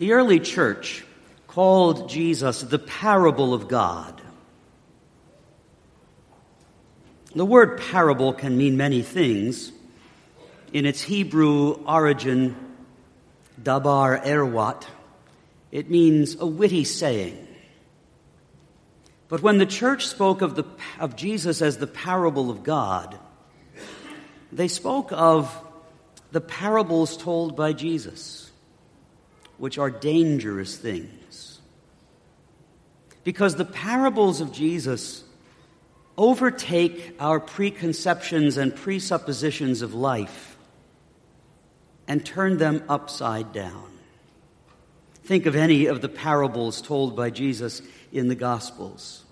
The early church called Jesus the parable of God. The word parable can mean many things. In its Hebrew origin, dabar erwat, it means a witty saying. But when the church spoke of, the, of Jesus as the parable of God, they spoke of the parables told by Jesus, which are dangerous things. Because the parables of Jesus overtake our preconceptions and presuppositions of life and turn them upside down. Think of any of the parables told by Jesus in the Gospels.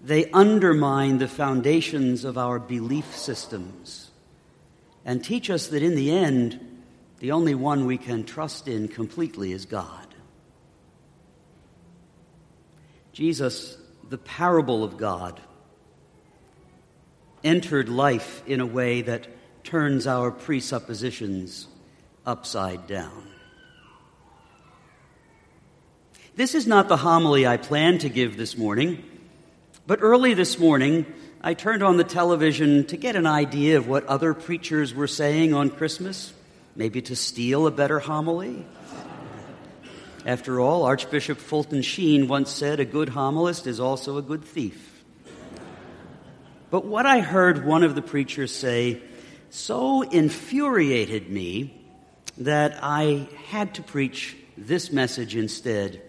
They undermine the foundations of our belief systems and teach us that in the end, the only one we can trust in completely is God. Jesus, the parable of God, entered life in a way that turns our presuppositions upside down. This is not the homily I planned to give this morning, but early this morning, I turned on the television to get an idea of what other preachers were saying on Christmas, maybe to steal a better homily. After all, Archbishop Fulton Sheen once said, A good homilist is also a good thief. But what I heard one of the preachers say so infuriated me that I had to preach this message instead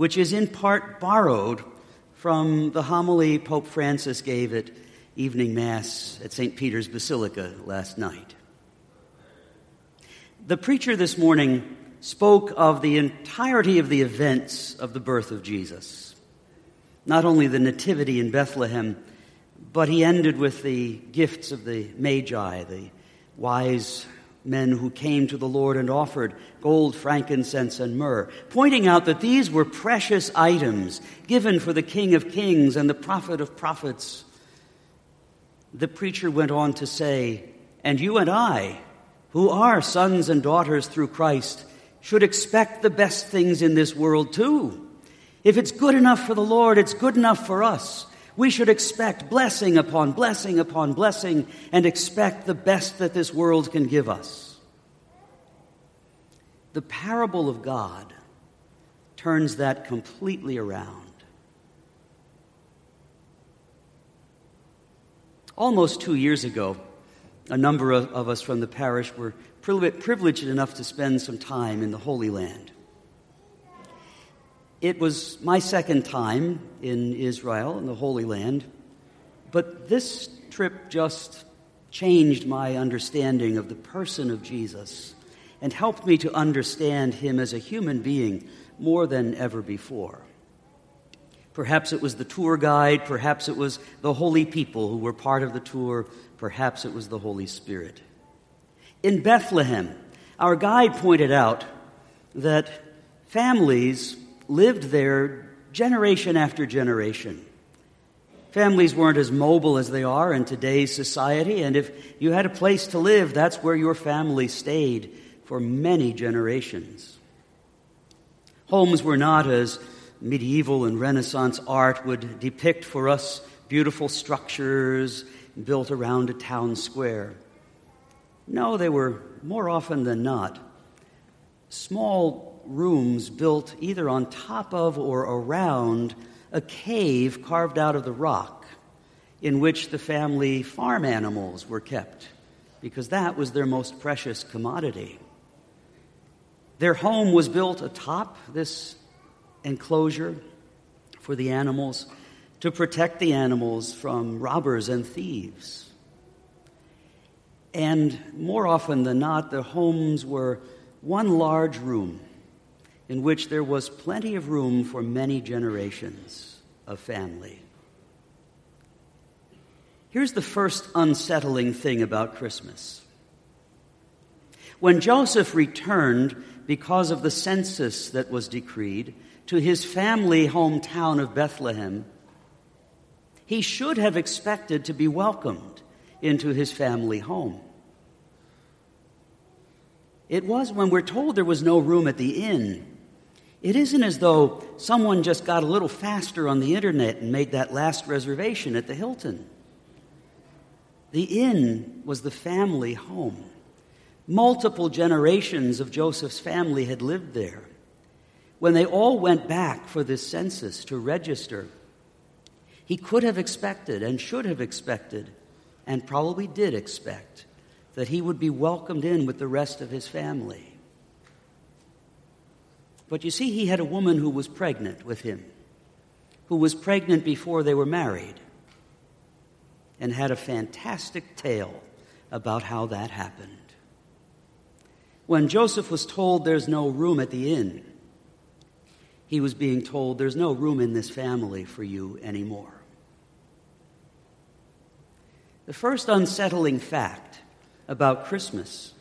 which is in part borrowed from the homily Pope Francis gave at evening Mass at St. Peter's Basilica last night. The preacher this morning spoke of the entirety of the events of the birth of Jesus, not only the Nativity in Bethlehem, but he ended with the gifts of the Magi, the wise men who came to the Lord and offered gold, frankincense, and myrrh, pointing out that these were precious items given for the King of Kings and the Prophet of Prophets. The preacher went on to say, And you and I, who are sons and daughters through Christ, should expect the best things in this world too. If it's good enough for the Lord, it's good enough for us. We should expect blessing upon blessing upon blessing and expect the best that this world can give us. The parable of God turns that completely around. Almost two years ago, a number of, of us from the parish were privileged enough to spend some time in the Holy Land. It was my second time in Israel, in the Holy Land, but this trip just changed my understanding of the person of Jesus and helped me to understand him as a human being more than ever before. Perhaps it was the tour guide, perhaps it was the holy people who were part of the tour, perhaps it was the Holy Spirit. In Bethlehem, our guide pointed out that families lived there generation after generation. Families weren't as mobile as they are in today's society, and if you had a place to live, that's where your family stayed for many generations. Homes were not as medieval and Renaissance art would depict for us beautiful structures built around a town square. No, they were more often than not small rooms built either on top of or around a cave carved out of the rock in which the family farm animals were kept, because that was their most precious commodity. Their home was built atop this enclosure for the animals to protect the animals from robbers and thieves. And more often than not, the homes were one large room in which there was plenty of room for many generations of family. Here's the first unsettling thing about Christmas. When Joseph returned because of the census that was decreed to his family hometown of Bethlehem, he should have expected to be welcomed into his family home. it was when we're told there was no room at the inn. It isn't as though someone just got a little faster on the internet and made that last reservation at the Hilton. The inn was the family home. Multiple generations of Joseph's family had lived there. When they all went back for this census to register, he could have expected and should have expected, and probably did expect, that he would be welcomed in with the rest of his family. But you see, he had a woman who was pregnant with him, who was pregnant before they were married, and had a fantastic tale about how that happened. When Joseph was told there's no room at the inn, he was being told there's no room in this family for you anymore. The first unsettling fact about Christmas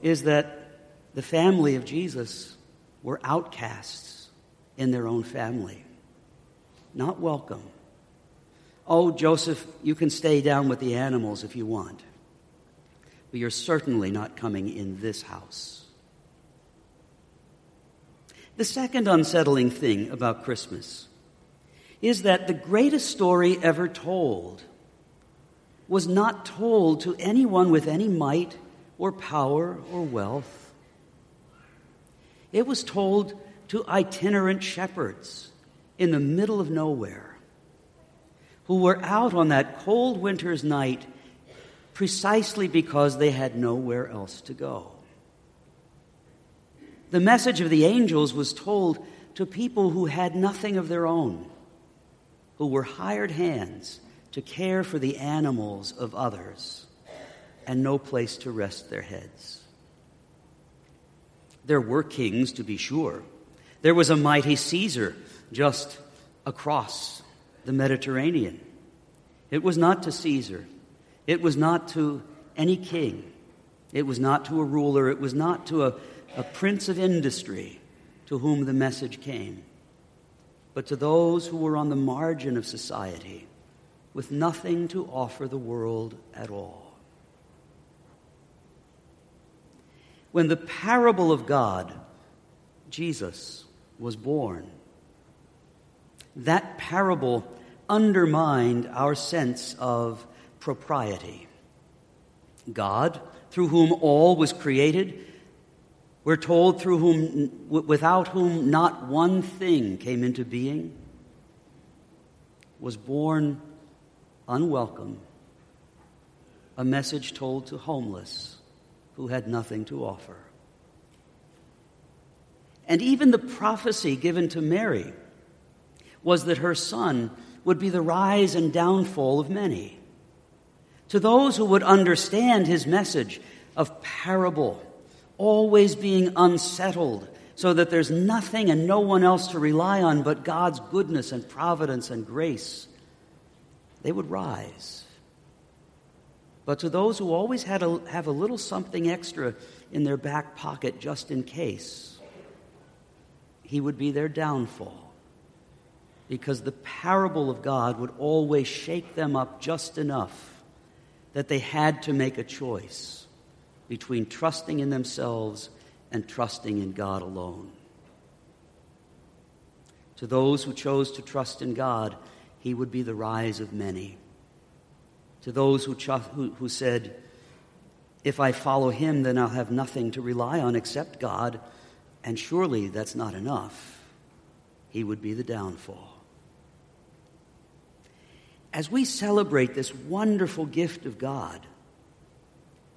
is that the family of Jesus were outcasts in their own family, not welcome. Oh, Joseph, you can stay down with the animals if you want, but you're certainly not coming in this house. The second unsettling thing about Christmas is that the greatest story ever told was not told to anyone with any might or power or wealth. It was told to itinerant shepherds in the middle of nowhere who were out on that cold winter's night precisely because they had nowhere else to go. The message of the angels was told to people who had nothing of their own, who were hired hands to care for the animals of others and no place to rest their heads. There were kings, to be sure. There was a mighty Caesar just across the Mediterranean. It was not to Caesar, it was not to any king, it was not to a ruler, it was not to a, a prince of industry to whom the message came, but to those who were on the margin of society with nothing to offer the world at all. When the parable of God, Jesus, was born, that parable undermined our sense of propriety. God, through whom all was created, we're told through whom without whom not one thing came into being, was born unwelcome, a message told to homeless who had nothing to offer. And even the prophecy given to Mary was that her son would be the rise and downfall of many. To those who would understand his message of parable, always being unsettled, so that there's nothing and no one else to rely on but God's goodness and providence and grace they would rise. But to those who always had a, have a little something extra in their back pocket just in case, he would be their downfall. Because the parable of God would always shake them up just enough that they had to make a choice between trusting in themselves and trusting in God alone. To those who chose to trust in God, he would be the rise of many. To those who, who, who said, If I follow him, then I'll have nothing to rely on except God, and surely that's not enough, he would be the downfall. As we celebrate this wonderful gift of God,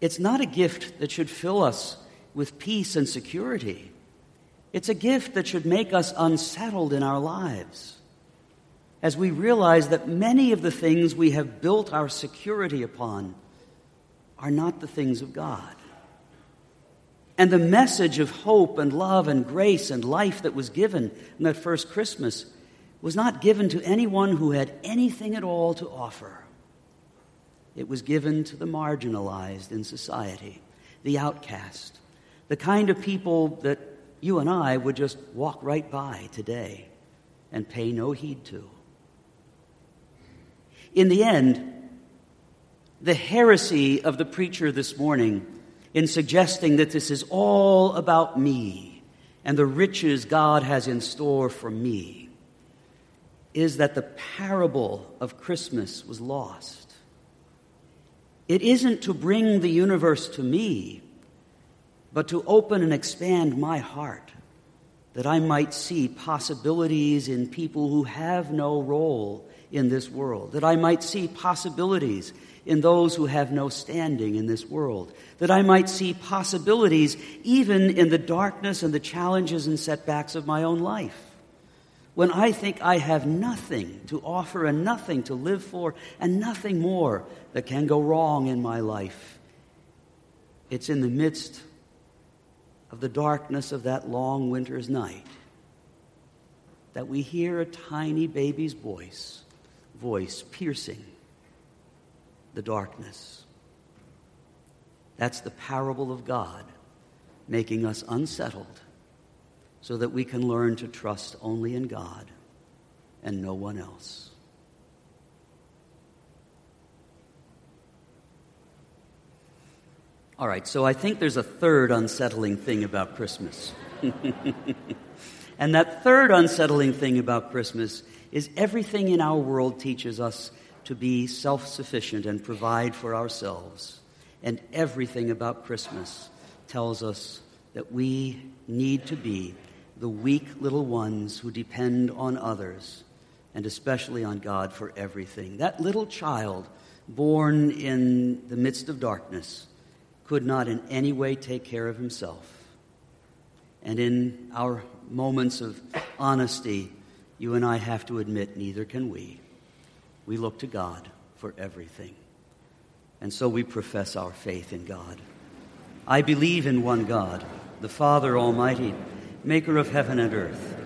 it's not a gift that should fill us with peace and security. It's a gift that should make us unsettled in our lives as we realize that many of the things we have built our security upon are not the things of God. And the message of hope and love and grace and life that was given in that first Christmas was not given to anyone who had anything at all to offer. It was given to the marginalized in society, the outcast, the kind of people that you and I would just walk right by today and pay no heed to. In the end, the heresy of the preacher this morning in suggesting that this is all about me and the riches God has in store for me is that the parable of Christmas was lost. It isn't to bring the universe to me, but to open and expand my heart that I might see possibilities in people who have no role in this world, that I might see possibilities in those who have no standing in this world, that I might see possibilities even in the darkness and the challenges and setbacks of my own life. When I think I have nothing to offer and nothing to live for and nothing more that can go wrong in my life, it's in the midst of the darkness of that long winter's night that we hear a tiny baby's voice, voice piercing the darkness. That's the parable of God making us unsettled so that we can learn to trust only in God and no one else. All right, so I think there's a third unsettling thing about Christmas. and that third unsettling thing about Christmas is everything in our world teaches us to be self sufficient and provide for ourselves. And everything about Christmas tells us that we need to be the weak little ones who depend on others and especially on God for everything. That little child born in the midst of darkness could not in any way take care of himself. And in our moments of honesty, you and I have to admit neither can we. We look to God for everything. And so we profess our faith in God. I believe in one God, the Father Almighty, maker of heaven and earth